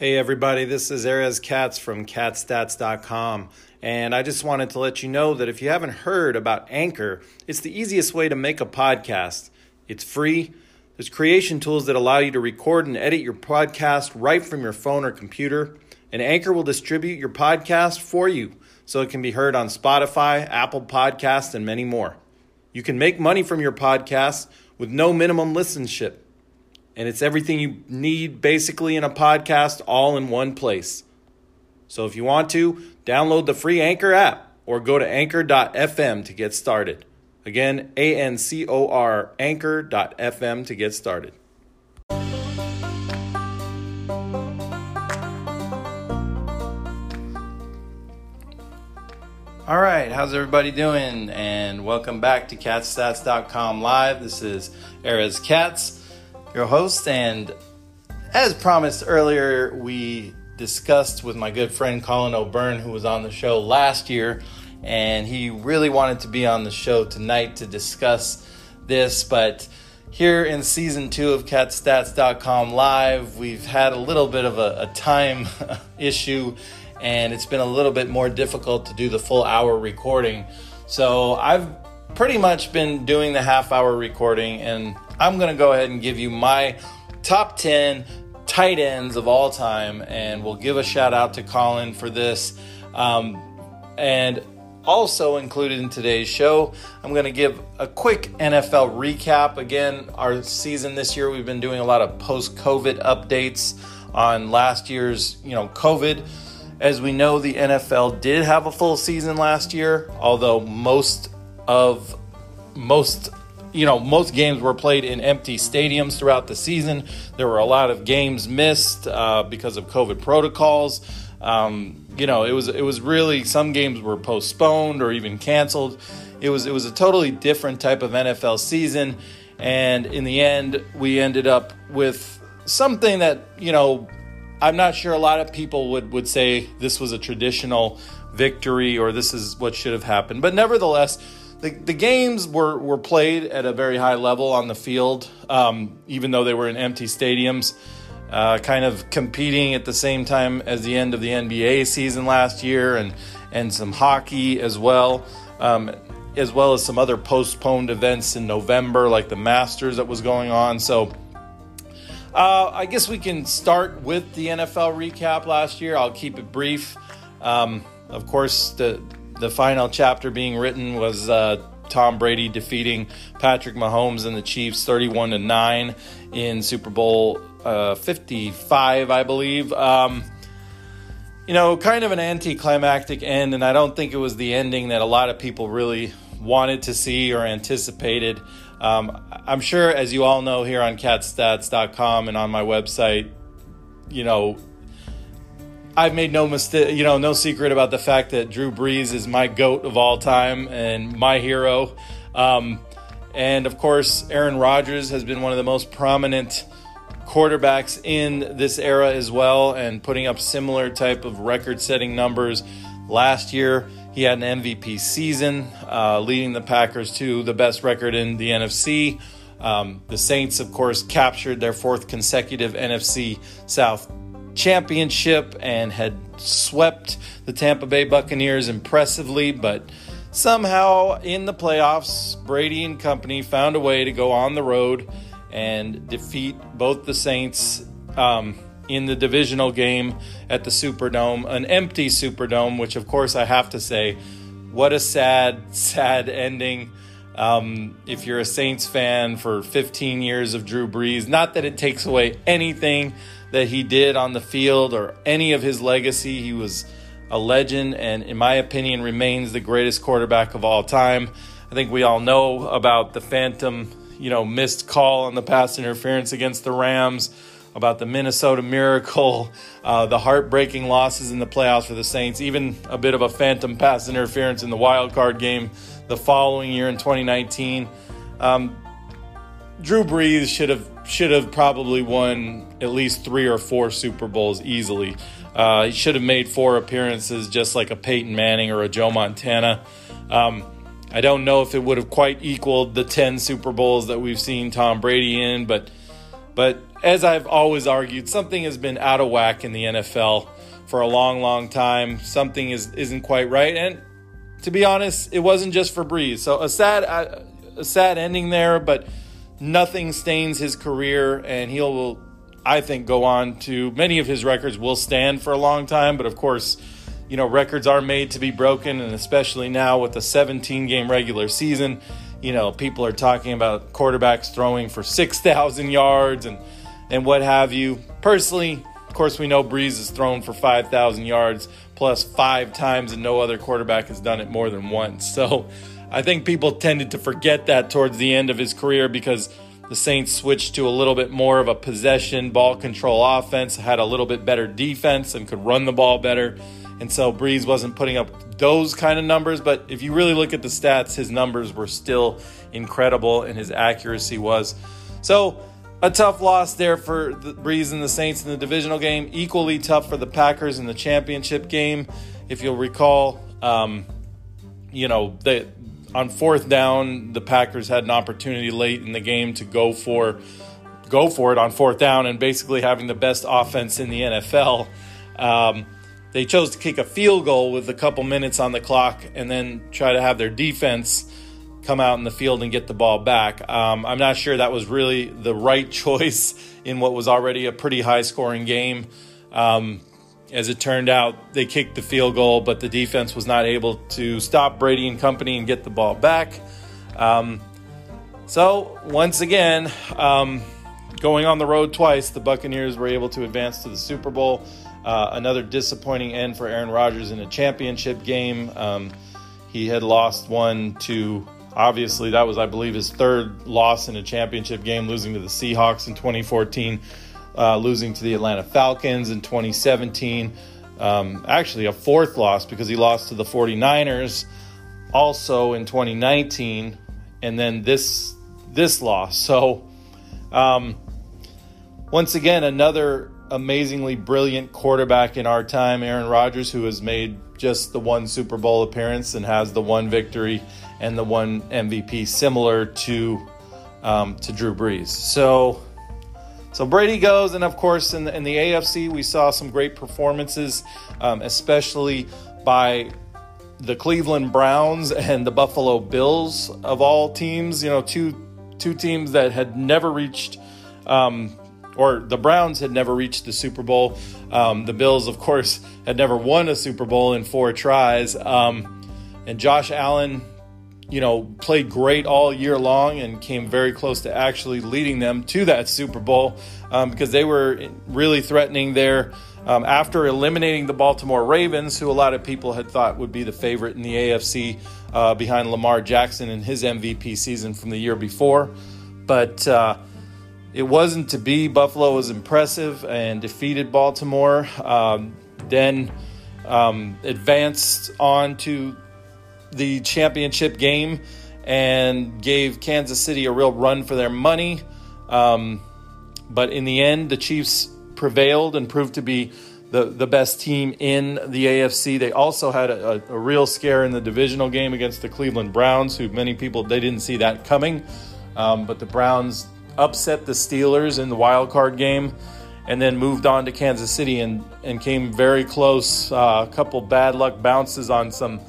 Hey everybody, this is Erez Katz from catstats.com. And I just wanted to let you know that if you haven't heard about Anchor, it's the easiest way to make a podcast. It's free. There's creation tools that allow you to record and edit your podcast right from your phone or computer. And Anchor will distribute your podcast for you so it can be heard on Spotify, Apple Podcasts, and many more. You can make money from your podcast with no minimum listenership and it's everything you need basically in a podcast all in one place. So if you want to, download the free Anchor app or go to anchor.fm to get started. Again, A N C O R, anchor.fm to get started. All right, how's everybody doing? And welcome back to catstats.com live. This is Erez Katz your host. And as promised earlier, we discussed with my good friend Colin O'Byrne, who was on the show last year, and he really wanted to be on the show tonight to discuss this. But here in season two of catstats.com live, we've had a little bit of a, a time issue, and it's been a little bit more difficult to do the full hour recording. So I've pretty much been doing the half hour recording, and I'm going to go ahead and give you my top 10 tight ends of all time, and we'll give a shout out to Colin for this. Um, and also included in today's show, I'm going to give a quick NFL recap. Again, our season this year, we've been doing a lot of post COVID updates on last year's, you know, COVID. As we know, the NFL did have a full season last year, although most of most you know, most games were played in empty stadiums throughout the season. There were a lot of games missed uh, because of COVID protocols. Um, you know, it was it was really some games were postponed or even canceled. It was it was a totally different type of NFL season, and in the end, we ended up with something that you know, I'm not sure a lot of people would would say this was a traditional victory or this is what should have happened, but nevertheless the, the games were, were played at a very high level on the field, um, even though they were in empty stadiums, uh, kind of competing at the same time as the end of the NBA season last year and, and some hockey as well, um, as well as some other postponed events in November, like the Masters that was going on. So uh, I guess we can start with the NFL recap last year. I'll keep it brief. Um, of course, the the final chapter being written was uh, Tom Brady defeating Patrick Mahomes and the Chiefs 31 to 9 in Super Bowl uh, 55, I believe. Um, you know, kind of an anticlimactic end, and I don't think it was the ending that a lot of people really wanted to see or anticipated. Um, I'm sure, as you all know here on catstats.com and on my website, you know, I've made no mistake, you know, no secret about the fact that Drew Brees is my goat of all time and my hero. Um, and of course, Aaron Rodgers has been one of the most prominent quarterbacks in this era as well, and putting up similar type of record-setting numbers. Last year, he had an MVP season, uh, leading the Packers to the best record in the NFC. Um, the Saints, of course, captured their fourth consecutive NFC South championship and had swept the Tampa Bay Buccaneers impressively, but somehow in the playoffs, Brady and company found a way to go on the road and defeat both the Saints um, in the divisional game at the Superdome, an empty Superdome, which, of course, I have to say, what a sad, sad ending. Um, if you're a Saints fan for 15 years of Drew Brees, not that it takes away anything that he did on the field or any of his legacy. He was a legend and, in my opinion, remains the greatest quarterback of all time. I think we all know about the phantom, you know, missed call on the pass interference against the Rams, about the Minnesota Miracle, uh, the heartbreaking losses in the playoffs for the Saints, even a bit of a phantom pass interference in the wild card game the following year in 2019. Um, Drew Brees should have should have probably won at least three or four Super Bowls easily. Uh, he should have made four appearances, just like a Peyton Manning or a Joe Montana. Um, I don't know if it would have quite equaled the ten Super Bowls that we've seen Tom Brady in, but but as I've always argued, something has been out of whack in the NFL for a long, long time. Something is isn't quite right, and to be honest, it wasn't just for Brees. So a sad, uh, a sad ending there, but nothing stains his career, and he'll, I think, go on to many of his records will stand for a long time. But of course, you know, records are made to be broken, and especially now with the 17 game regular season, you know, people are talking about quarterbacks throwing for 6,000 yards and and what have you. Personally, of course, we know Brees has thrown for 5,000 yards plus five times, and no other quarterback has done it more than once. So I think people tended to forget that towards the end of his career because the Saints switched to a little bit more of a possession, ball control offense, had a little bit better defense, and could run the ball better. And so Brees wasn't putting up those kind of numbers. But if you really look at the stats, his numbers were still incredible and his accuracy was. So a tough loss there for the Brees and the Saints in the divisional game. Equally tough for the Packers in the championship game. If you'll recall, um, you know, they, on fourth down, the Packers had an opportunity late in the game to go for go for it on fourth down and basically having the best offense in the NFL. Um, they chose to kick a field goal with a couple minutes on the clock and then try to have their defense come out in the field and get the ball back. Um, I'm not sure that was really the right choice in what was already a pretty high scoring game. Um, as it turned out, they kicked the field goal, but the defense was not able to stop Brady and company and get the ball back. Um, so, once again, um, going on the road twice, the Buccaneers were able to advance to the Super Bowl. Uh, another disappointing end for Aaron Rodgers in a championship game. Um, he had lost one to Obviously, that was, I believe, his third loss in a championship game, losing to the Seahawks in 2014, uh, losing to the Atlanta Falcons in 2017. Um, actually, a fourth loss because he lost to the 49ers also in 2019, and then this this loss. So, um, once again, another amazingly brilliant quarterback in our time, Aaron Rodgers, who has made just the one Super Bowl appearance and has the one victory and the one MVP, similar to um, to Drew Brees. So. So Brady goes, and of course, in the, in the AFC, we saw some great performances, um, especially by the Cleveland Browns and the Buffalo Bills of all teams. You know, two two teams that had never reached um, or the Browns had never reached the Super Bowl. Um, the Bills, of course, had never won a Super Bowl in four tries. Um, and Josh Allen, you know, played great all year long and came very close to actually leading them to that Super Bowl um, because they were really threatening there. Um, after eliminating the Baltimore Ravens, who a lot of people had thought would be the favorite in the AFC uh, behind Lamar Jackson in his MVP season from the year before. But uh, it wasn't to be. Buffalo was impressive and defeated Baltimore. Um, then um, advanced on to the championship game and gave Kansas City a real run for their money. Um, but in the end, the Chiefs prevailed and proved to be the, the best team in the AFC. They also had a, a, a real scare in the divisional game against the Cleveland Browns, who many people they didn't see that coming. Um, but the Browns upset the Steelers in the wild card game, and then moved on to Kansas City and, and came very close. Uh, a couple bad luck bounces on some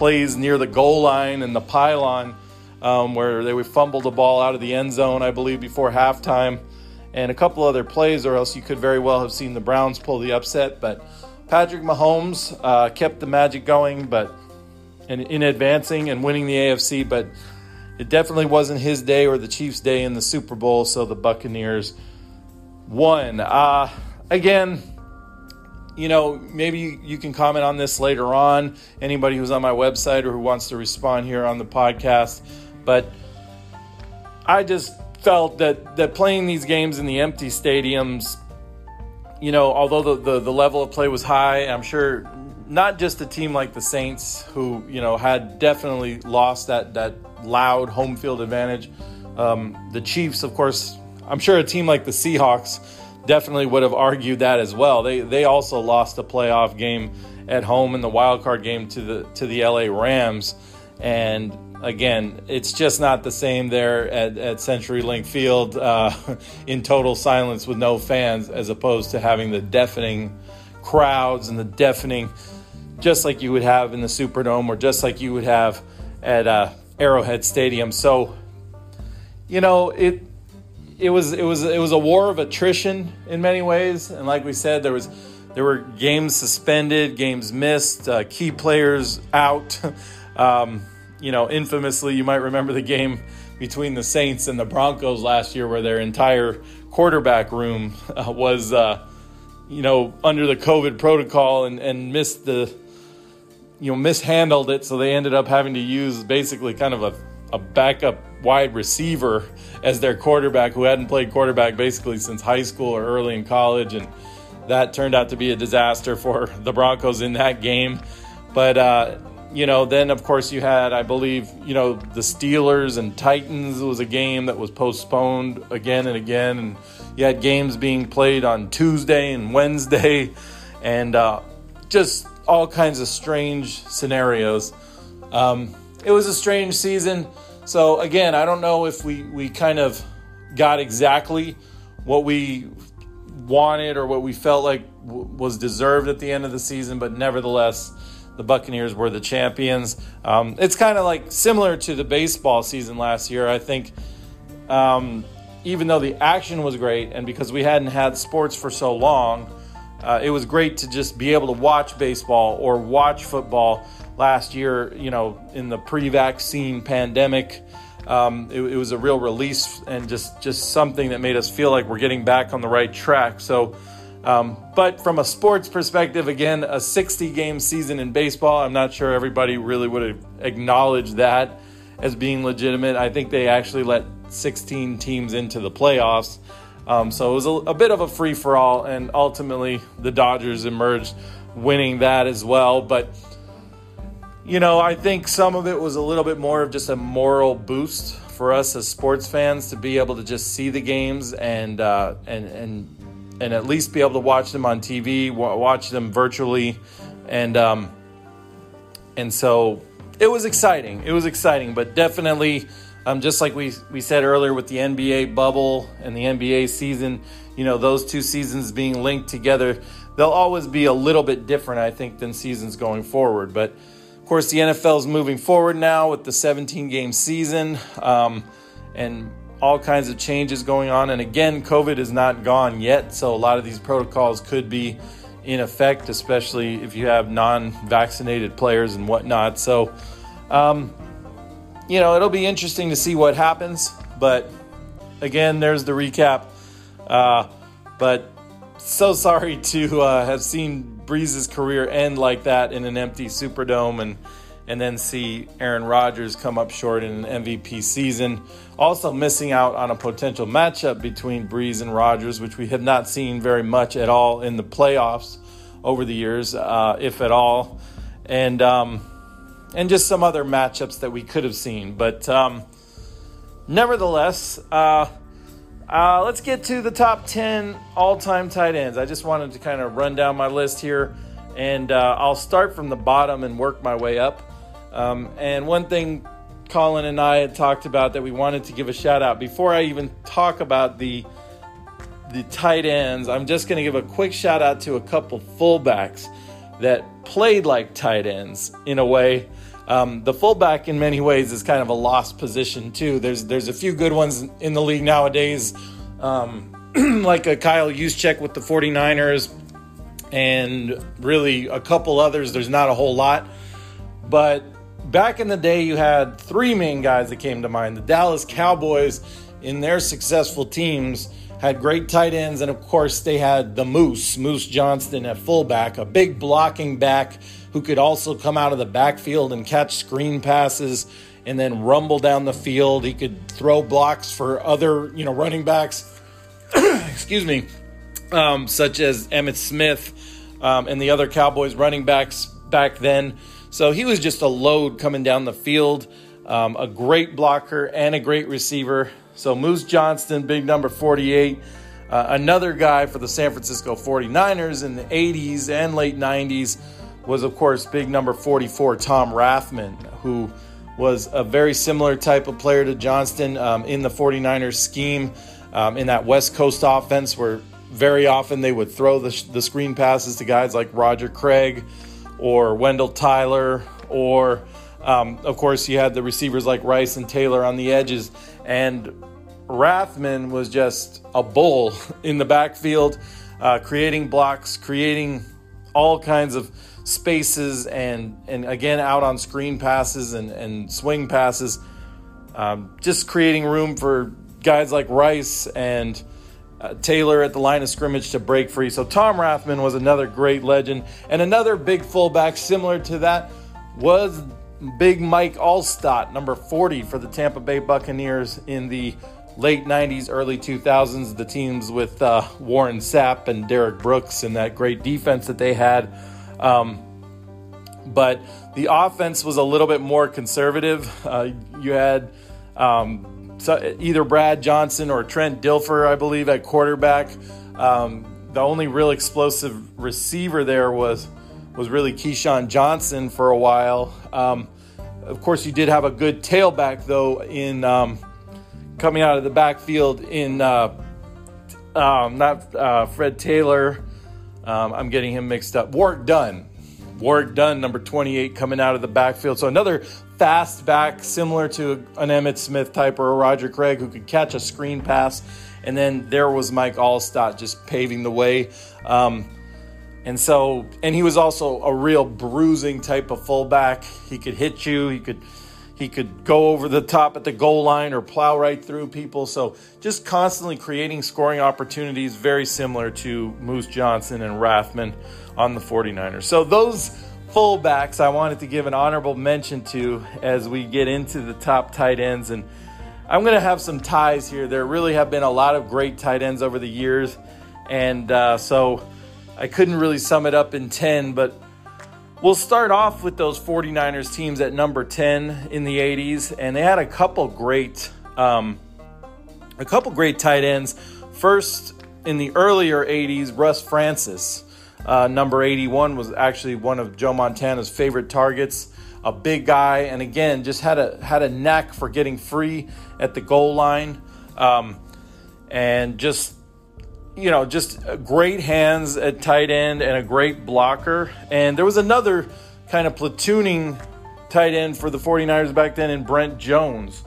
plays near the goal line and the pylon um, where they would fumble the ball out of the end zone, I believe, before halftime, and a couple other plays, or else you could very well have seen the Browns pull the upset. But Patrick Mahomes uh, kept the magic going, but in, in advancing and winning the AFC, but it definitely wasn't his day or the Chiefs' day in the Super Bowl, so the Buccaneers won. Uh, again, you know, maybe you can comment on this later on. Anybody who's on my website or who wants to respond here on the podcast. But I just felt that, that playing these games in the empty stadiums, you know, although the, the, the level of play was high, I'm sure not just a team like the Saints, who, you know, had definitely lost that, that loud home field advantage. Um, the Chiefs, of course, I'm sure a team like the Seahawks definitely would have argued that as well. They they also lost a playoff game at home in the wild card game to the to the LA Rams, and again, it's just not the same there at, at CenturyLink Field uh, in total silence with no fans, as opposed to having the deafening crowds and the deafening, just like you would have in the Superdome or just like you would have at uh, Arrowhead Stadium. So, you know, it it was it was it was a war of attrition in many ways, and like we said, there was there were games suspended, games missed, uh, key players out. um, you know, infamously, you might remember the game between the Saints and the Broncos last year, where their entire quarterback room uh, was, uh, you know, under the COVID protocol and, and missed the, you know, mishandled it. So they ended up having to use basically kind of a, a backup wide receiver as their quarterback who hadn't played quarterback basically since high school or early in college. And that turned out to be a disaster for the Broncos in that game. But, uh, you know, then of course you had, I believe, you know, the Steelers and Titans was a game that was postponed again and again, and you had games being played on Tuesday and Wednesday, and uh, just all kinds of strange scenarios. Um, it was a strange season. So again, I don't know if we we kind of got exactly what we wanted or what we felt like w- was deserved at the end of the season, but nevertheless the Buccaneers were the champions. Um, it's kind of like similar to the baseball season last year. I think, um, even though the action was great, and because we hadn't had sports for so long, uh, it was great to just be able to watch baseball or watch football last year. You know, in the pre-vaccine pandemic. Um, it, it was a real release and just just something that made us feel like we're getting back on the right track. So um, but from a sports perspective, again, a 60 game season in baseball, I'm not sure everybody really would have acknowledged that as being legitimate. I think they actually let 16 teams into the playoffs. Um, so it was a, a bit of a free for all, and ultimately the Dodgers emerged winning that as well. But, you know, I think some of it was a little bit more of just a moral boost for us as sports fans to be able to just see the games and, uh, and, and and at least be able to watch them on TV, watch them virtually, and um, and so it was exciting. It was exciting, but definitely, um, just like we we said earlier with the NBA bubble and the NBA season, you know, those two seasons being linked together, they'll always be a little bit different, I think, than seasons going forward. But course, the NFL is moving forward now with the 17 game season, um, and all kinds of changes going on. And again, COVID is not gone yet, so a lot of these protocols could be in effect, especially if you have non vaccinated players and whatnot. So, um, you know, it'll be interesting to see what happens. But again, there's the recap. Uh, but so sorry to uh, have seen Brees's career end like that in an empty Superdome and and then see Aaron Rodgers come up short in an MVP season. Also, missing out on a potential matchup between Brees and Rodgers, which we have not seen very much at all in the playoffs over the years, uh, if at all, and um, and just some other matchups that we could have seen. But um, nevertheless, uh, uh, let's get to the top 10 all time tight ends. I just wanted to kind of run down my list here, and uh, I'll start from the bottom and work my way up. Um, and one thing Colin and I had talked about that we wanted to give a shout out before I even talk about the the tight ends. I'm just going to give a quick shout out to a couple fullbacks that played like tight ends in a way. Um, the fullback, in many ways, is kind of a lost position too. There's there's a few good ones in the league nowadays, um, like a Kyle Juszczyk with the 49ers, and really a couple others. There's not a whole lot, but back in the day, you had three main guys that came to mind. The Dallas Cowboys, in their successful teams, had great tight ends, and of course, they had the Moose, Moose Johnston at fullback, a big blocking back who could also come out of the backfield and catch screen passes and then rumble down the field. He could throw blocks for other, you know, running backs. excuse me, um, such as Emmitt Smith um, and the other Cowboys running backs back then. So he was just a load coming down the field, um, a great blocker and a great receiver. So Moose Johnston, big number 48. Uh, another guy for the San Francisco 49ers in the 80s and late 90s was, of course, big number 44, Tom Rathman, who was a very similar type of player to Johnston um, in the 49ers scheme um, in that West Coast offense, where very often they would throw the, the screen passes to guys like Roger Craig or Wendell Tyler, or um, of course, you had the receivers like Rice and Taylor on the edges. And Rathman was just a bull in the backfield, uh, creating blocks, creating all kinds of spaces, and and again out on screen passes and, and swing passes, um, just creating room for guys like Rice and. Uh, Taylor at the line of scrimmage to break free. So Tom Rathman was another great legend. And another big fullback similar to that was Big Mike Alstott, number 40 for the Tampa Bay Buccaneers in the late 90s, early 2000s, the teams with uh, Warren Sapp and Derrick Brooks and that great defense that they had. Um, but the offense was a little bit more conservative. Uh, you had um, so either Brad Johnson or Trent Dilfer, I believe, at quarterback. Um, the only real explosive receiver there was was really Keyshawn Johnson for a while. Um, of course, you did have a good tailback though in um, coming out of the backfield in uh, um, not uh, Fred Taylor. Um, I'm getting him mixed up. Warrick Dunn. Warrick Dunn, number 28, coming out of the backfield. So another fast back, similar to an Emmitt Smith type or a Roger Craig, who could catch a screen pass. And then there was Mike Alstott just paving the way. Um, and so, and he was also a real bruising type of fullback. He could hit you. He could he could go over the top at the goal line or plow right through people. So just constantly creating scoring opportunities, very similar to Moose Johnston and Rathman on the 49ers. So those fullbacks I wanted to give an honorable mention to as we get into the top tight ends. And I'm going to have some ties here. There really have been a lot of great tight ends over the years. And uh, so I couldn't really sum it up in 10, but We'll start off with those 49ers teams at number 10 in the 80s, and they had a couple great, um, a couple great tight ends. First, in the earlier 80s, Russ Francis, uh, number 81, was actually one of Joe Montana's favorite targets. A big guy, and again, just had a had a knack for getting free at the goal line, um, and just you know, just great hands at tight end and a great blocker. And there was another kind of platooning tight end for the 49ers back then in Brent Jones,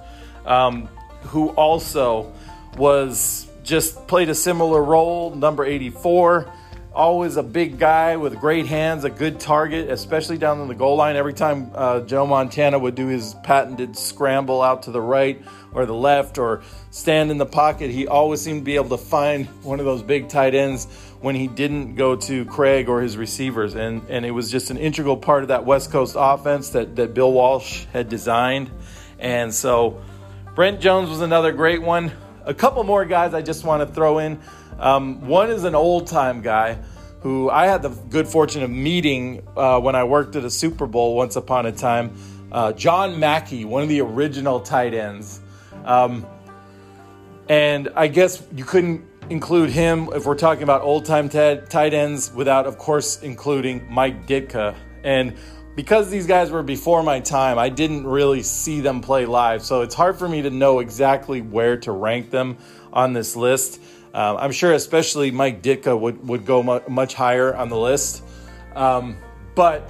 um, who also was just played a similar role, number 84 always a big guy with great hands, a good target, especially down on the goal line. Every time uh, Joe Montana would do his patented scramble out to the right or the left or stand in the pocket, he always seemed to be able to find one of those big tight ends when he didn't go to Craig or his receivers. And, and it was just an integral part of that West Coast offense that, that Bill Walsh had designed. And so Brent Jones was another great one. A couple more guys I just want to throw in. Um, one is an old time guy who I had the good fortune of meeting uh, when I worked at a Super Bowl once upon a time. Uh, John Mackey, one of the original tight ends. Um, and I guess you couldn't include him if we're talking about old time t- tight ends without, of course, including Mike Ditka. And because these guys were before my time, I didn't really see them play live. So it's hard for me to know exactly where to rank them on this list. Um, I'm sure, especially Mike Ditka would, would go mu- much higher on the list. Um, but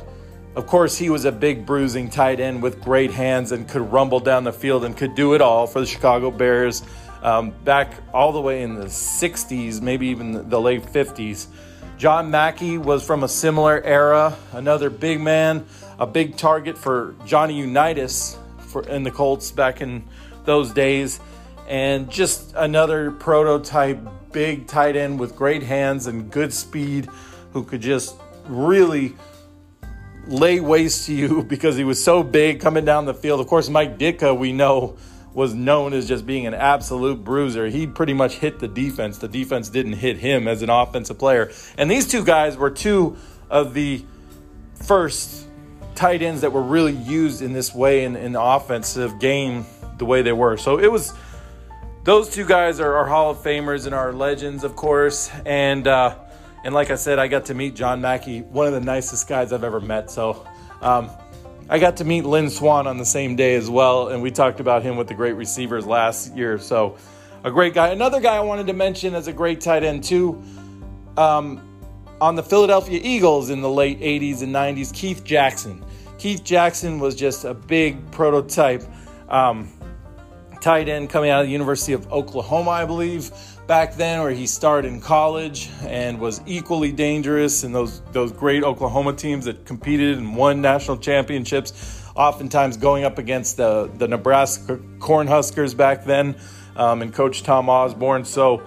of course, he was a big bruising tight end with great hands and could rumble down the field and could do it all for the Chicago Bears um, back all the way in the 60s, maybe even the late 50s. John Mackey was from a similar era, another big man, a big target for Johnny Unitas for, in the Colts back in those days and just another prototype big tight end with great hands and good speed who could just really lay waste to you because he was so big coming down the field. Of course, Mike Ditka, we know, was known as just being an absolute bruiser. He pretty much hit the defense. The defense didn't hit him as an offensive player. And these two guys were two of the first tight ends that were really used in this way in, in the offensive game the way they were. So it was those two guys are, are Hall of Famers and are legends, of course. And uh, and like I said, I got to meet John Mackey, one of the nicest guys I've ever met. So um, I got to meet Lynn Swann on the same day as well, and we talked about him with the great receivers last year. So, a great guy. Another guy I wanted to mention as a great tight end, too, um, on the Philadelphia Eagles in the late 80s and 90s, Keith Jackson. Keith Jackson was just a big prototype um, tight end coming out of the University of Oklahoma, I believe back then where he started in college and was equally dangerous in those those great Oklahoma teams that competed and won national championships, oftentimes going up against the, the Nebraska Cornhuskers back then um, and Coach Tom Osborne. So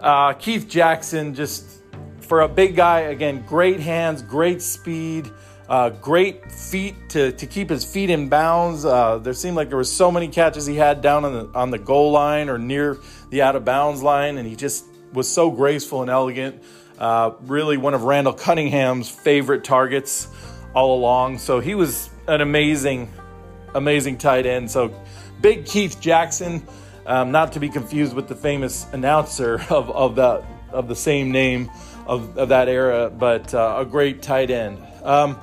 uh, Keith Jackson, just for a big guy, again, great hands, great speed. Uh, great feet to, to keep his feet in bounds. Uh, there seemed like there were so many catches he had down on the on the goal line or near the out of bounds line, and he just was so graceful and elegant. Uh, really, one of Randall Cunningham's favorite targets all along. So he was an amazing, amazing tight end. So big Keith Jackson, um, not to be confused with the famous announcer of of the of the same name of, of that era, but uh, a great tight end. Um,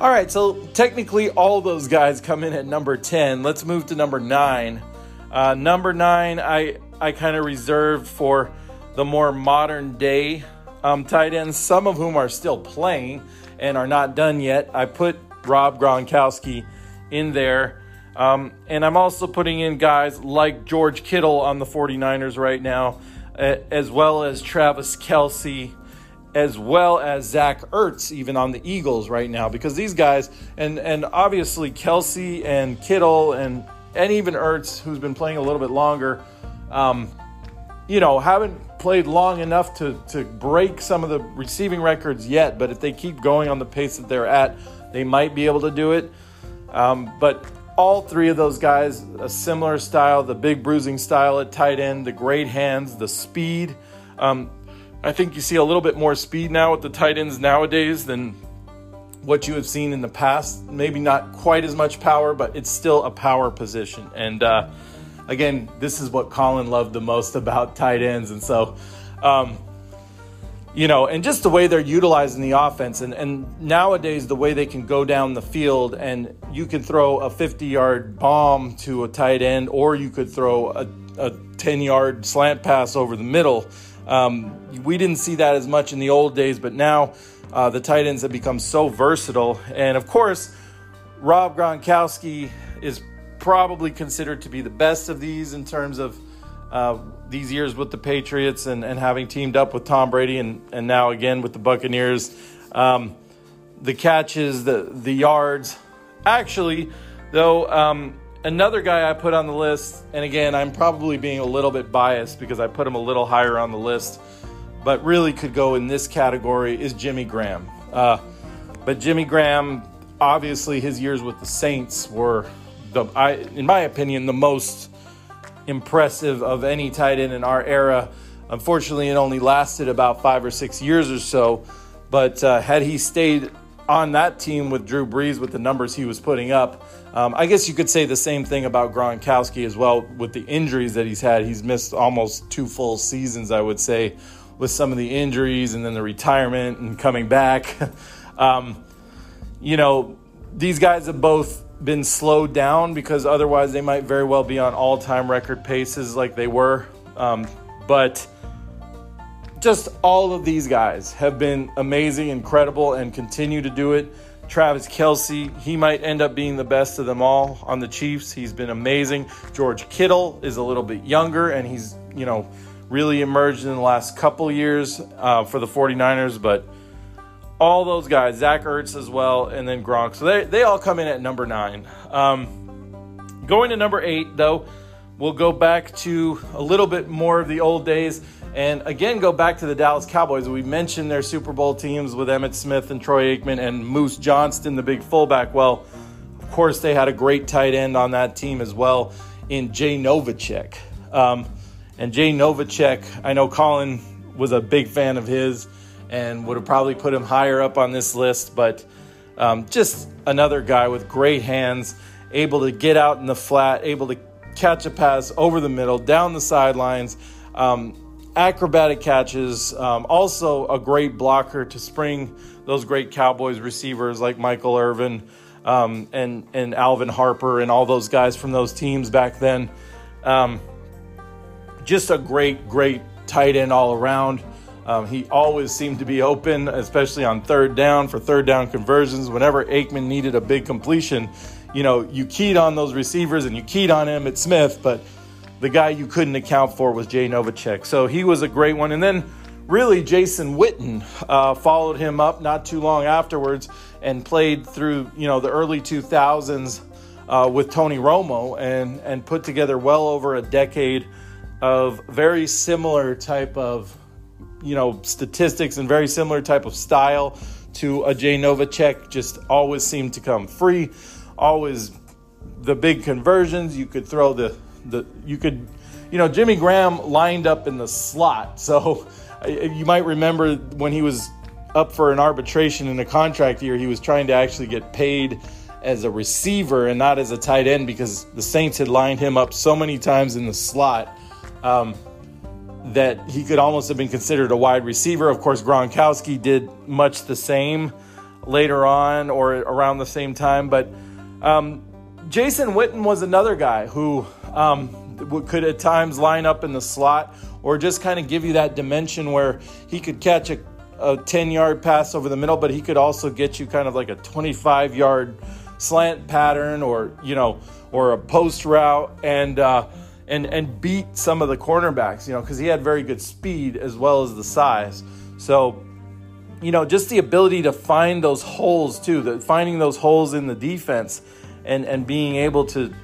all right, so technically all those guys come in at number 10. Let's move to number 9. Uh, number 9, I, I kind of reserved for the more modern day um, tight ends, some of whom are still playing and are not done yet. I put Rob Gronkowski in there. Um, and I'm also putting in guys like George Kittle on the 49ers right now, as well as Travis Kelce as well as Zach Ertz, even on the Eagles right now, because these guys, and and obviously Kelce and Kittle and and even Ertz, who's been playing a little bit longer, um, you know, haven't played long enough to to break some of the receiving records yet. But if they keep going on the pace that they're at, they might be able to do it. Um, but all three of those guys, a similar style, the big bruising style at tight end, the great hands, the speed. Um, I think you see a little bit more speed now with the tight ends nowadays than what you have seen in the past. Maybe not quite as much power, but it's still a power position. And uh, again, this is what Colin loved the most about tight ends. And so, um, you know, and just the way they're utilizing the offense. And, and nowadays, the way they can go down the field and you can throw a 50 yard bomb to a tight end, or you could throw a, a 10 yard slant pass over the middle. Um, we didn't see that as much in the old days, but now uh, the tight ends have become so versatile. And of course, Rob Gronkowski is probably considered to be the best of these in terms of uh, these years with the Patriots and, and having teamed up with Tom Brady and, and now again with the Buccaneers. Um, the catches, the, the yards. Actually, though, um, Another guy I put on the list, and again, I'm probably being a little bit biased because I put him a little higher on the list, but really could go in this category is Jimmy Graham. Uh, but Jimmy Graham, obviously, his years with the Saints were, the, I, in my opinion, the most impressive of any tight end in our era. Unfortunately, it only lasted about five or six years or so. But uh, had he stayed on that team with Drew Brees with the numbers he was putting up, um, I guess you could say the same thing about Gronkowski as well with the injuries that he's had. He's missed almost two full seasons, I would say, with some of the injuries and then the retirement and coming back. um, you know, these guys have both been slowed down because otherwise they might very well be on all time record paces like they were. Um, but just all of these guys have been amazing, incredible, and continue to do it. Travis Kelce, he might end up being the best of them all on the Chiefs. He's been amazing. George Kittle is a little bit younger, and he's, you know, really emerged in the last couple years uh, for the 49ers. But all those guys, Zach Ertz as well, and then Gronk. So they, they all come in at number nine. Um, going to number eight, though, we'll go back to a little bit more of the old days. And again, go back to the Dallas Cowboys. We mentioned their Super Bowl teams with Emmitt Smith and Troy Aikman and Moose Johnston, the big fullback. Well, of course, they had a great tight end on that team as well in Jay Novacek. Um, and Jay Novacek, I know Colin was a big fan of his and would have probably put him higher up on this list, but um, just another guy with great hands, able to get out in the flat, able to catch a pass over the middle, down the sidelines. Um, acrobatic catches. Um, also, a great blocker to spring those great Cowboys receivers like Michael Irvin um, and and Alvin Harper and all those guys from those teams back then. Um, just a great, great tight end all around. Um, he always seemed to be open, especially on third down for third down conversions. Whenever Aikman needed a big completion, you know, you keyed on those receivers and you keyed on Emmitt Smith, but the guy you couldn't account for was Jay Novacek. So he was a great one. And then really Jason Witten uh, followed him up not too long afterwards and played through, you know, the early 2000s uh, with Tony Romo and, and put together well over a decade of very similar type of you know statistics and very similar type of style to a Jay Novacek. Just always seemed to come free. Always the big conversions. You could throw the the you could you know Jimmy Graham lined up in the slot. So you might remember when he was up for an arbitration in a contract year, he was trying to actually get paid as a receiver and not as a tight end because the Saints had lined him up so many times in the slot. Um, that he could almost have been considered a wide receiver. Of course, Gronkowski did much the same later on or around the same time. But um, Jason Witten was another guy who um, could at times line up in the slot or just kind of give you that dimension where he could catch a, a 10 yard pass over the middle, but he could also get you kind of like a 25 yard slant pattern or, you know, or a post route. And, uh, and and beat some of the cornerbacks, you know, because he had very good speed as well as the size. So, you know, just the ability to find those holes too, that finding those holes in the defense, and and being able to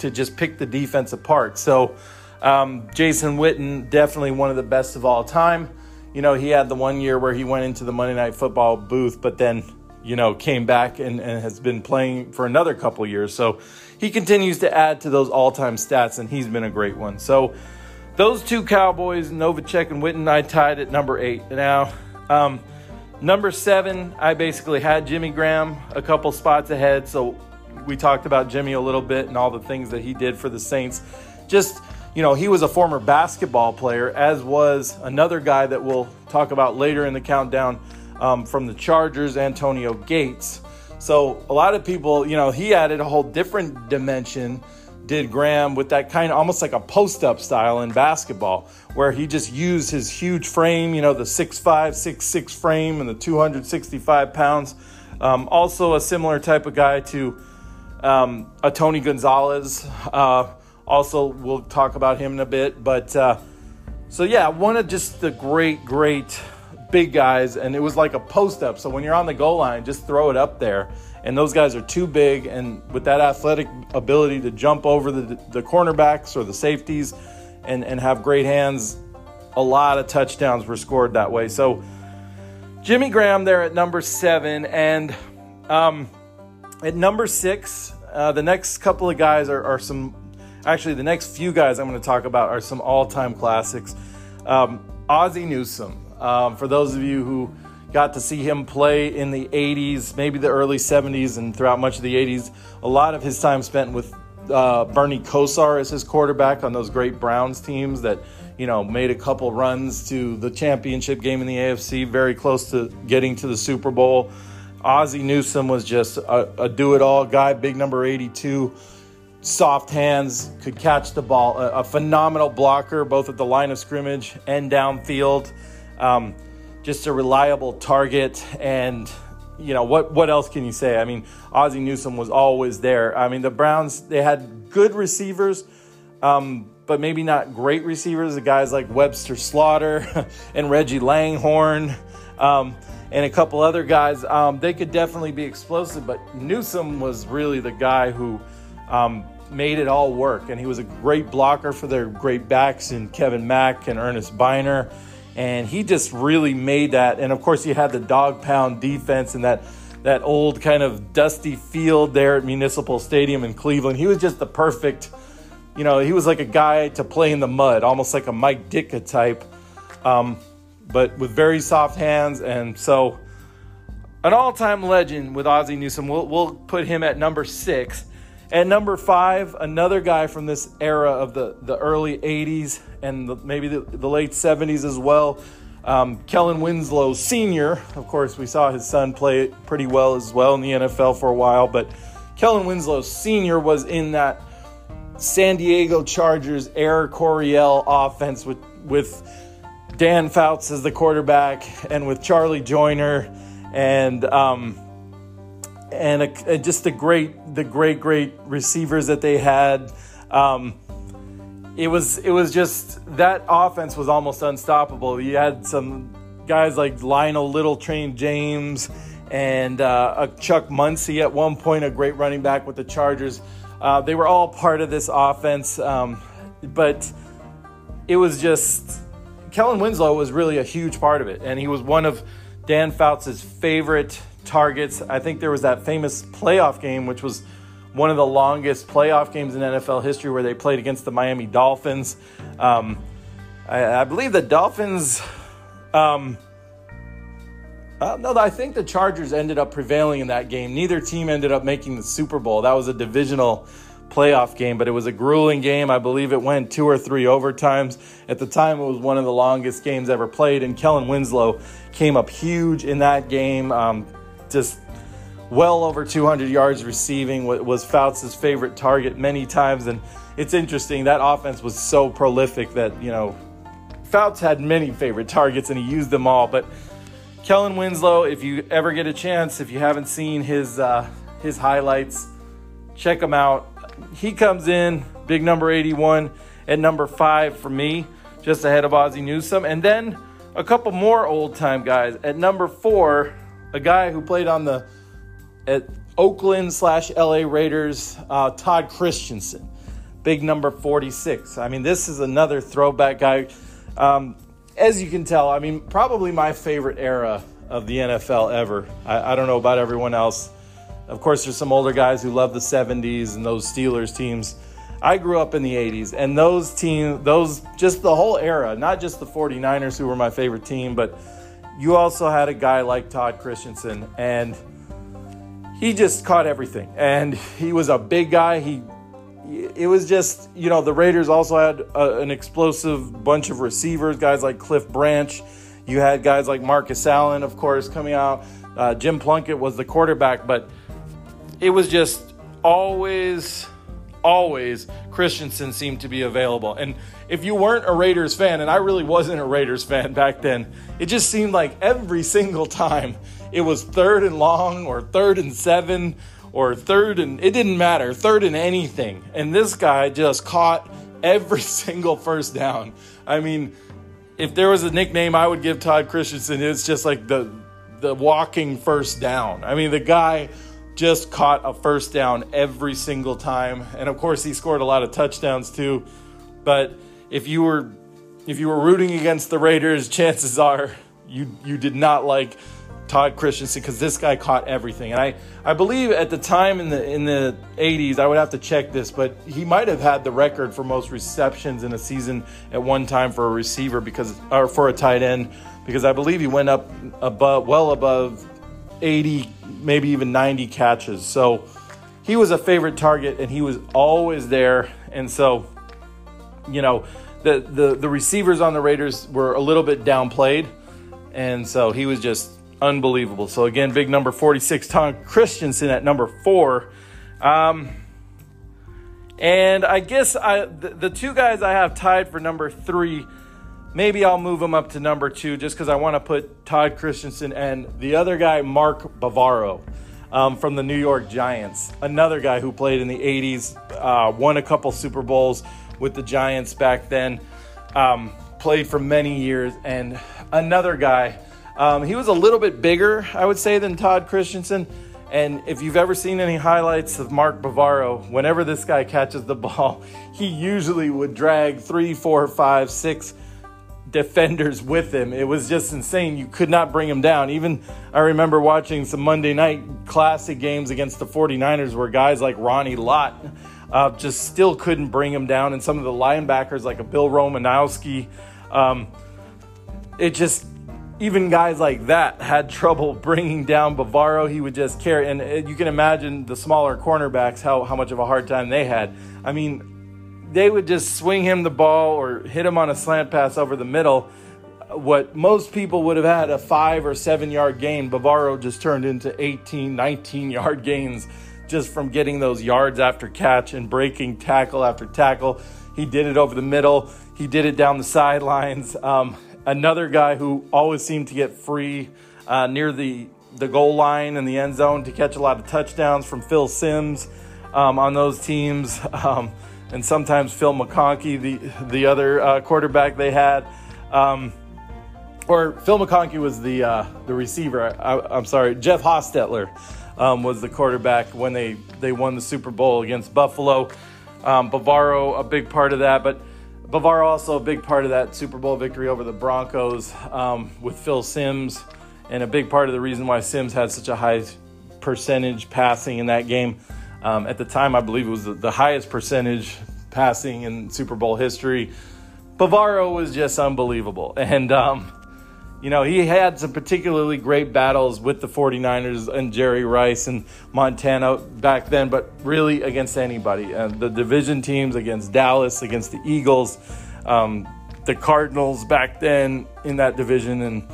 to just pick the defense apart. So, um, Jason Witten definitely one of the best of all time. You know, he had the one year where he went into the Monday Night Football booth, but then you know came back and, and has been playing for another couple years. So he continues to add to those all time stats, and he's been a great one. So, those two Cowboys, Novacek and Witten, I tied at number eight. Now, um, number seven, I basically had Jimmy Graham a couple spots ahead. So, we talked about Jimmy a little bit and all the things that he did for the Saints. Just, you know, he was a former basketball player, as was another guy that we'll talk about later in the countdown um, from the Chargers, Antonio Gates. So a lot of people, you know, he added a whole different dimension. Did Graham with that kind of almost like a post up style in basketball, where he just used his huge frame, you know, the 6'5, 6'6 frame and the 265 pounds. Um, also, a similar type of guy to um, a Tony Gonzalez. Uh, also, we'll talk about him in a bit. But uh, so, yeah, one of just the great, great big guys, and it was like a post up. So when you're on the goal line, just throw it up there. And those guys are too big, and with that athletic ability to jump over the, the cornerbacks or the safeties and, and have great hands, a lot of touchdowns were scored that way. So Jimmy Graham there at number seven. And um, at number six, uh, the next couple of guys are, are, some, actually, the next few guys I'm going to talk about are some all time classics. Um, Ozzie Newsome. Um, for those of you who got to see him play in the 80s, maybe the early 70s, and throughout much of the 80s, a lot of his time spent with uh, Bernie Kosar as his quarterback on those great Browns teams that you know made a couple runs to the championship game in the AFC, very close to getting to the Super Bowl. Ozzie Newsome was just a, a do-it-all guy, big number 82, soft hands, could catch the ball, a, a phenomenal blocker both at the line of scrimmage and downfield. Um, just a reliable target and you know what what else can you say i mean ozzie newsome was always there i mean the browns they had good receivers um, but maybe not great receivers the guys like webster slaughter and reggie Langhorne. um, and a couple other guys um, they could definitely be explosive but Newsome was really the guy who um, made it all work and he was a great blocker for their great backs in kevin mack and Ernest byner and he just really made that. And of course, you had the dog pound defense and that that old kind of dusty field there at Municipal Stadium in Cleveland. He was just the perfect, you know, he was like a guy to play in the mud, almost like a Mike Ditka type, um, but with very soft hands. And so, an all-time legend with Ozzie Newsome. We'll, we'll put him at number six. At number five, another guy from this era of the, the early 80s and the, maybe the, the, late 70s as well. Um, Kellen Winslow Sr., of course, we saw his son play pretty well as well in the NFL for a while, but Kellen Winslow Sr. was in that San Diego Chargers Air Coryell offense with, with Dan Fouts as the quarterback and with Charlie Joiner and um, and a, just the great the great great receivers that they had. Um, it was it was just that offense was almost unstoppable. You had some guys like Lionel Little, Train James, and uh, Chuck Muncie at one point, a great running back with the Chargers. Uh, they were all part of this offense, um, but it was just Kellen Winslow was really a huge part of it, and he was one of Dan Fouts' favorite targets. I think there was that famous playoff game, which was one of the longest playoff games in NFL history, where they played against the Miami Dolphins. Um, I, I, believe the Dolphins. Um, uh, no, I think the Chargers ended up prevailing in that game. Neither team ended up making the Super Bowl. That was a divisional playoff game, but it was a grueling game. I believe it went two or three overtimes. At the time, it was one of the longest games ever played, and Kellen Winslow came up huge in that game. Um, just well over 200 yards receiving, was Fouts' favorite target many times. And it's interesting, that offense was so prolific that, you know, Fouts had many favorite targets and he used them all. But Kellen Winslow, if you ever get a chance, if you haven't seen his, uh, his highlights, check him out. He comes in, big number 81, at number five for me, just ahead of Ozzie Newsome. And then a couple more old time guys. At number four, a guy who played on the at Oakland slash LA Raiders, uh, Todd Christensen, big number 46. I mean, this is another throwback guy. Um, as you can tell, I mean, probably my favorite era of the NFL ever. I, I don't know about everyone else. Of course, there's some older guys who love the 70s and those Steelers teams. I grew up in the 80s, and those teams, those just the whole era, not just the 49ers, who were my favorite team, but you also had a guy like Todd Christensen, and he just caught everything. And he was a big guy. He it was just, you know, the Raiders also had a, an explosive bunch of receivers, guys like Cliff Branch. You had guys like Marcus Allen, of course, coming out. Uh, Jim Plunkett was the quarterback, but it was just always, always Christensen seemed to be available. And if you weren't a Raiders fan, and I really wasn't a Raiders fan back then, it just seemed like every single time it was third and long or third and seven or third and it didn't matter, third and anything. And this guy just caught every single first down. I mean, if there was a nickname I would give Todd Christensen, it's just like the the walking first down. I mean, the guy just caught a first down every single time. And of course, he scored a lot of touchdowns too. But if you were if you were rooting against the Raiders, chances are you you did not like Todd Christensen because this guy caught everything. And I, I believe at the time in the in the 80s, I would have to check this, but he might have had the record for most receptions in a season at one time for a receiver because or for a tight end because I believe he went up above well above 80, maybe even 90 catches. So he was a favorite target and he was always there. And so, you know, the, the, the receivers on the Raiders were a little bit downplayed. And so he was just unbelievable. So again, big number 46, Tom Christensen at number four. Um, and I guess I the, the, two guys I have tied for number three, maybe I'll move them up to number two just because I want to put Todd Christensen and the other guy, Mark Bavaro. Um, from the New York Giants, another guy who played in the 80s, uh, won a couple Super Bowls, with the Giants back then. Um, played for many years, and another guy. Um, he was a little bit bigger, I would say, than Todd Christensen. And if you've ever seen any highlights of Mark Bavaro, whenever this guy catches the ball, he usually would drag three, four, five, six defenders with him. It was just insane. You could not bring him down. Even I remember watching some Monday night classic games against the 49ers where guys like Ronnie Lott uh, just still couldn't bring him down. And some of the linebackers, like a Bill Romanowski, um, it just even guys like that had trouble bringing down Bavaro. He would just carry, and uh, you can imagine the smaller cornerbacks how how much of a hard time they had. I mean, they would just swing him the ball or hit him on a slant pass over the middle. what most people would have had a five or seven yard gain, Bavaro just turned into 18, 19 yard gains just from getting those yards after catch and breaking tackle after tackle. He did it over the middle, he did it down the sidelines. Um, another guy who always seemed to get free uh, near the, the goal line and the end zone to catch a lot of touchdowns from Phil Simms um, on those teams. Um, and sometimes Phil McConkey, the, the other uh, quarterback they had. Um, or Phil McConkey was the uh, the receiver. I, am sorry, Jeff Hostetler um, was the quarterback when they they won the Super Bowl against Buffalo. Um, Bavaro a big part of that, but Bavaro also a big part of that Super Bowl victory over the Broncos um, with Phil Simms, and a big part of the reason why Simms had such a high percentage passing in that game. Um, at the time, I believe it was the, highest percentage passing in Super Bowl history. Bavaro was just unbelievable, and um, you know, he had some particularly great battles with the 49ers and Jerry Rice and Montana back then, but really against anybody. Uh, the division teams against Dallas, against the Eagles, um, the Cardinals back then in that division. And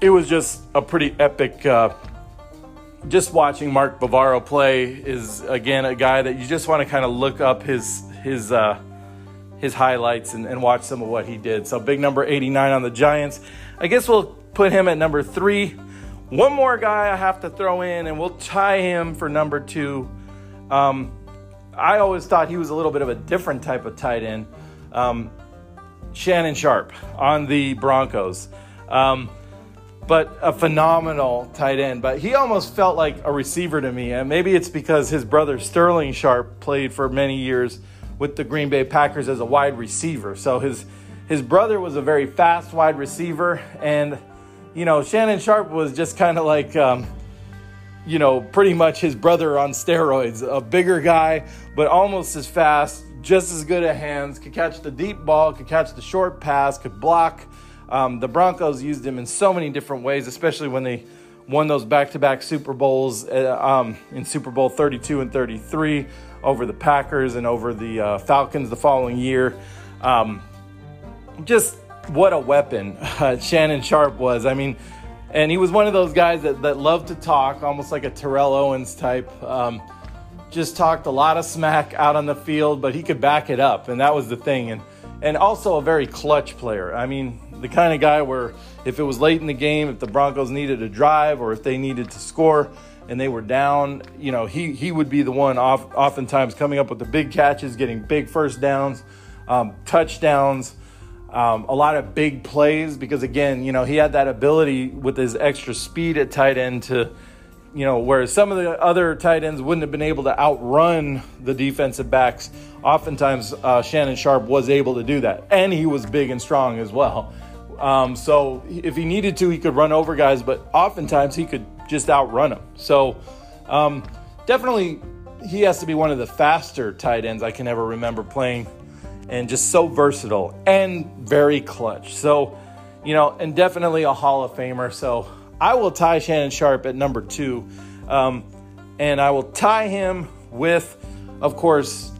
it was just a pretty epic. Uh, just watching Mark Bavaro play is, again, a guy that you just want to kind of look up his, his, uh, his highlights and, and watch some of what he did. So, big number 89 on the Giants. I guess we'll put him at number three. One more guy I have to throw in, and we'll tie him for number two. Um, I always thought he was a little bit of a different type of tight end. Um, Shannon Sharpe on the Broncos. Um, but a phenomenal tight end. But he almost felt like a receiver to me. And maybe it's because his brother Sterling Sharpe played for many years with the Green Bay Packers as a wide receiver. So his his brother was a very fast wide receiver, and you know Shannon Sharpe was just kind of like. Um, you know, pretty much his brother on steroids. A bigger guy, but almost as fast, just as good at hands, could catch the deep ball, could catch the short pass, could block. Um, the Broncos used him in so many different ways, especially when they won those back-to-back Super Bowls uh, um, in Super Bowl 32 and 33 over the Packers and over the uh, Falcons the following year. Um, just what a weapon uh, Shannon Sharpe was. I mean, and he was one of those guys that, that loved to talk, almost like a Terrell Owens type. Um, just talked a lot of smack out on the field, but he could back it up, and that was the thing. And and also a very clutch player. I mean, the kind of guy where if it was late in the game, if the Broncos needed a drive or if they needed to score and they were down, you know, he he would be the one off, oftentimes coming up with the big catches, getting big first downs, um, touchdowns um, a lot of big plays because again, you know, he had that ability with his extra speed at tight end to, you know, whereas some of the other tight ends wouldn't have been able to outrun the defensive backs. Oftentimes, uh, Shannon Sharpe was able to do that, and he was big and strong as well. Um, so if he needed to, he could run over guys, but oftentimes he could just outrun them. So um, definitely, he has to be one of the faster tight ends I can ever remember playing and just so versatile and very clutch. So, you know, and definitely a Hall of Famer. So I will tie Shannon Sharpe at number two. Um, and I will tie him with, of course,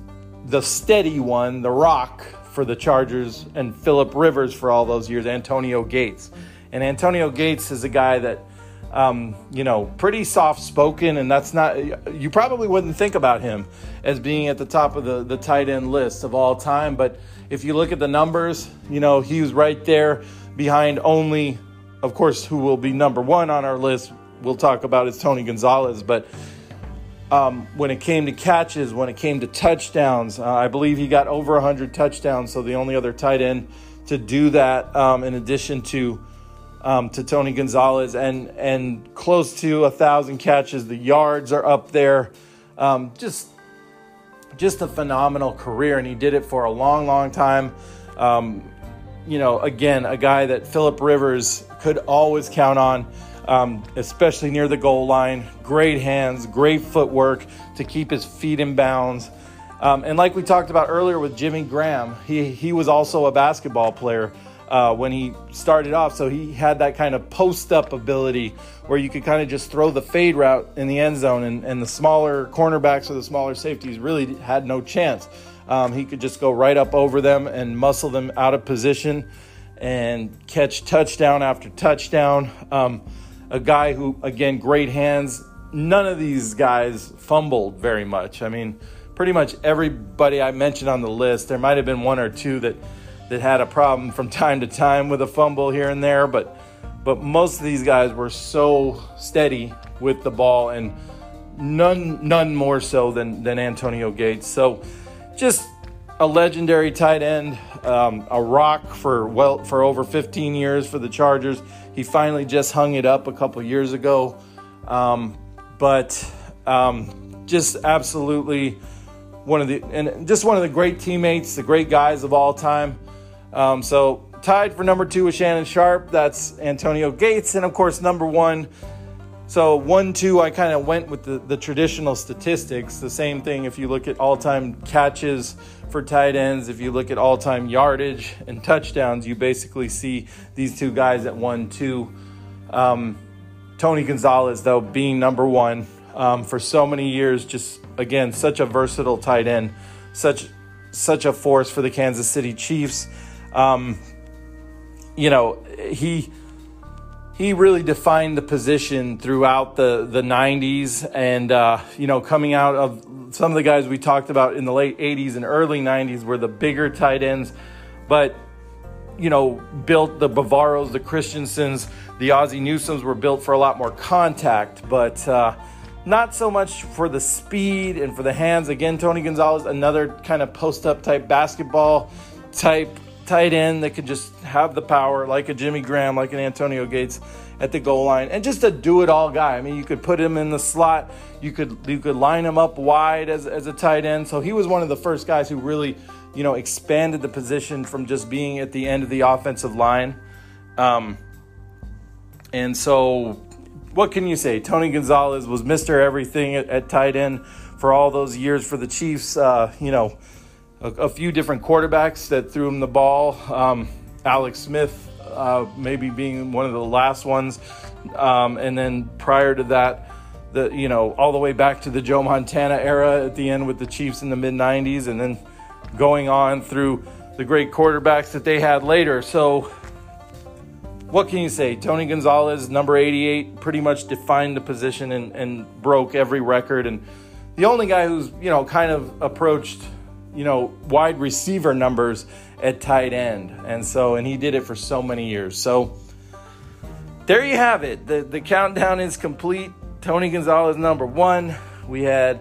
the steady one, the rock for the Chargers, and Philip Rivers for all those years, Antonio Gates. And Antonio Gates is a guy that um, you know, pretty soft spoken, and that's not, you probably wouldn't think about him as being at the top of the, the tight end list of all time. But if you look at the numbers, you know, he was right there behind only, of course, who will be number one on our list. We'll talk about is Tony Gonzalez. But um, when it came to catches, when it came to touchdowns, uh, I believe he got over 100 touchdowns. So the only other tight end to do that, um, in addition to um, to Tony Gonzalez and and close to a thousand catches. The yards are up there. Um, just just a phenomenal career, and he did it for a long, long time. Um, you know, again, a guy that Philip Rivers could always count on, um, especially near the goal line. Great hands, great footwork to keep his feet in bounds. Um, and like we talked about earlier with Jimmy Graham, he he was also a basketball player uh, when he started off. So he had that kind of post up ability where you could kind of just throw the fade route in the end zone, and, and the smaller cornerbacks or the smaller safeties really had no chance. Um, he could just go right up over them and muscle them out of position. and catch touchdown after touchdown. Um, a guy who, again, great hands. None of these guys fumbled very much. I mean, pretty much everybody I mentioned on the list, there might have been one or two that, that had a problem from time to time with a fumble here and there, but but most of these guys were so steady with the ball and none none more so than than Antonio Gates. So just a legendary tight end, um, a rock for well for over 15 years for the Chargers. He finally just hung it up a couple years ago, um, but um, just absolutely one of the and just one of the great teammates, the great guys of all time. Um, so tied for number two with Shannon Sharpe. That's Antonio Gates, and of course number one so one, two, I kind of went with the, the traditional statistics. The same thing if you look at all-time catches for tight ends, if you look at all-time yardage and touchdowns, you basically see these two guys at one, two. Um, Tony Gonzalez, though, being number one um, for so many years, just again such a versatile tight end, such such a force for the Kansas City Chiefs. Um, you know he he really defined the position throughout the, the 90s and uh, you know coming out of some of the guys we talked about in the late 80s and early 90s were the bigger tight ends but you know built the bavaros the christensens the Ozzie newsomes were built for a lot more contact but uh, not so much for the speed and for the hands. Again tony gonzalez another kind of post-up type basketball type tight end that could just have the power, like a Jimmy Graham, like an Antonio Gates at the goal line, and just a do-it-all guy. I mean, you could put him in the slot, you could you could line him up wide as, as a tight end. So he was one of the first guys who really, you know, expanded the position from just being at the end of the offensive line. Um, and so, what can you say? Tony Gonzalez was Mister Everything at, at tight end for all those years for the Chiefs. Uh, you know a, a, few different quarterbacks that threw him the ball. Um, Alex Smith, uh, maybe being one of the last ones, um, and then prior to that, the you know all the way back to the Joe Montana era at the end with the Chiefs in the mid '90s, and then going on through the great quarterbacks that they had later. So, what can you say? Tony Gonzalez, number 88, pretty much defined the position and, and broke every record. And the only guy who's, you know, kind of approached you know, wide receiver numbers at tight end. And so, and he did it for so many years. So there you have it. The, the countdown is complete. Tony Gonzalez, number one. We had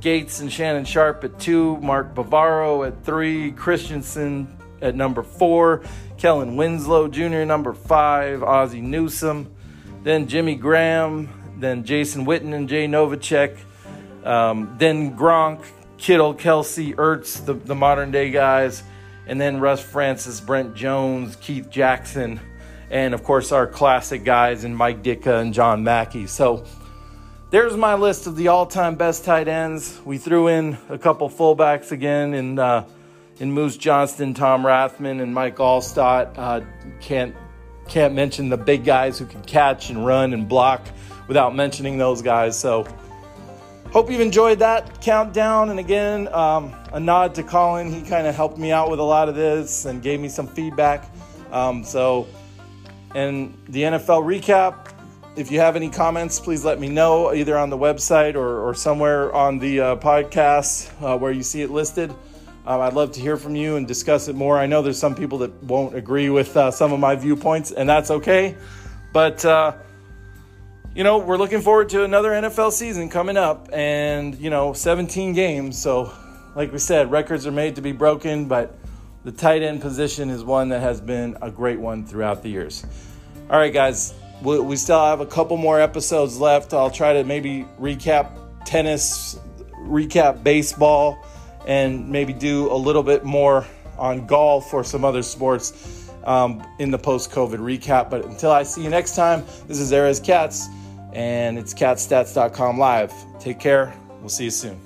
Gates and Shannon Sharpe at two, Mark Bavaro at three, Christensen at number four, Kellen Winslow Jr., number five, Ozzie Newsome, then Jimmy Graham, then Jason Witten and Jay Novacek, um, then Gronk, Kittle, Kelce, Ertz, the, the modern day guys, and then Russ Francis, Brent Jones, Keith Jackson, and of course our classic guys and Mike Ditka and John Mackey. So there's my list of the all-time best tight ends. We threw in a couple fullbacks again in uh, in Moose Johnston, Tom Rathman, and Mike Alstott. Uh, can't can't mention the big guys who can catch and run and block without mentioning those guys. So hope you've enjoyed that countdown. And again, um, a nod to Colin. He kind of helped me out with a lot of this and gave me some feedback. Um, so, and the NFL recap. If you have any comments, please let me know either on the website or, or somewhere on the uh, podcast uh, where you see it listed. Um, I'd love to hear from you and discuss it more. I know there's some people that won't agree with uh, some of my viewpoints, and that's okay. But uh, you know, we're looking forward to another NFL season coming up and, you know, 17 games. So, like we said, records are made to be broken, but the tight end position is one that has been a great one throughout the years. All right, guys, we, we still have a couple more episodes left. I'll try to maybe recap tennis, recap baseball, and maybe do a little bit more on golf or some other sports um, in the post COVID recap. But until I see you next time, this is Erez Katz and it's catstats.com live. Take care. We'll see you soon.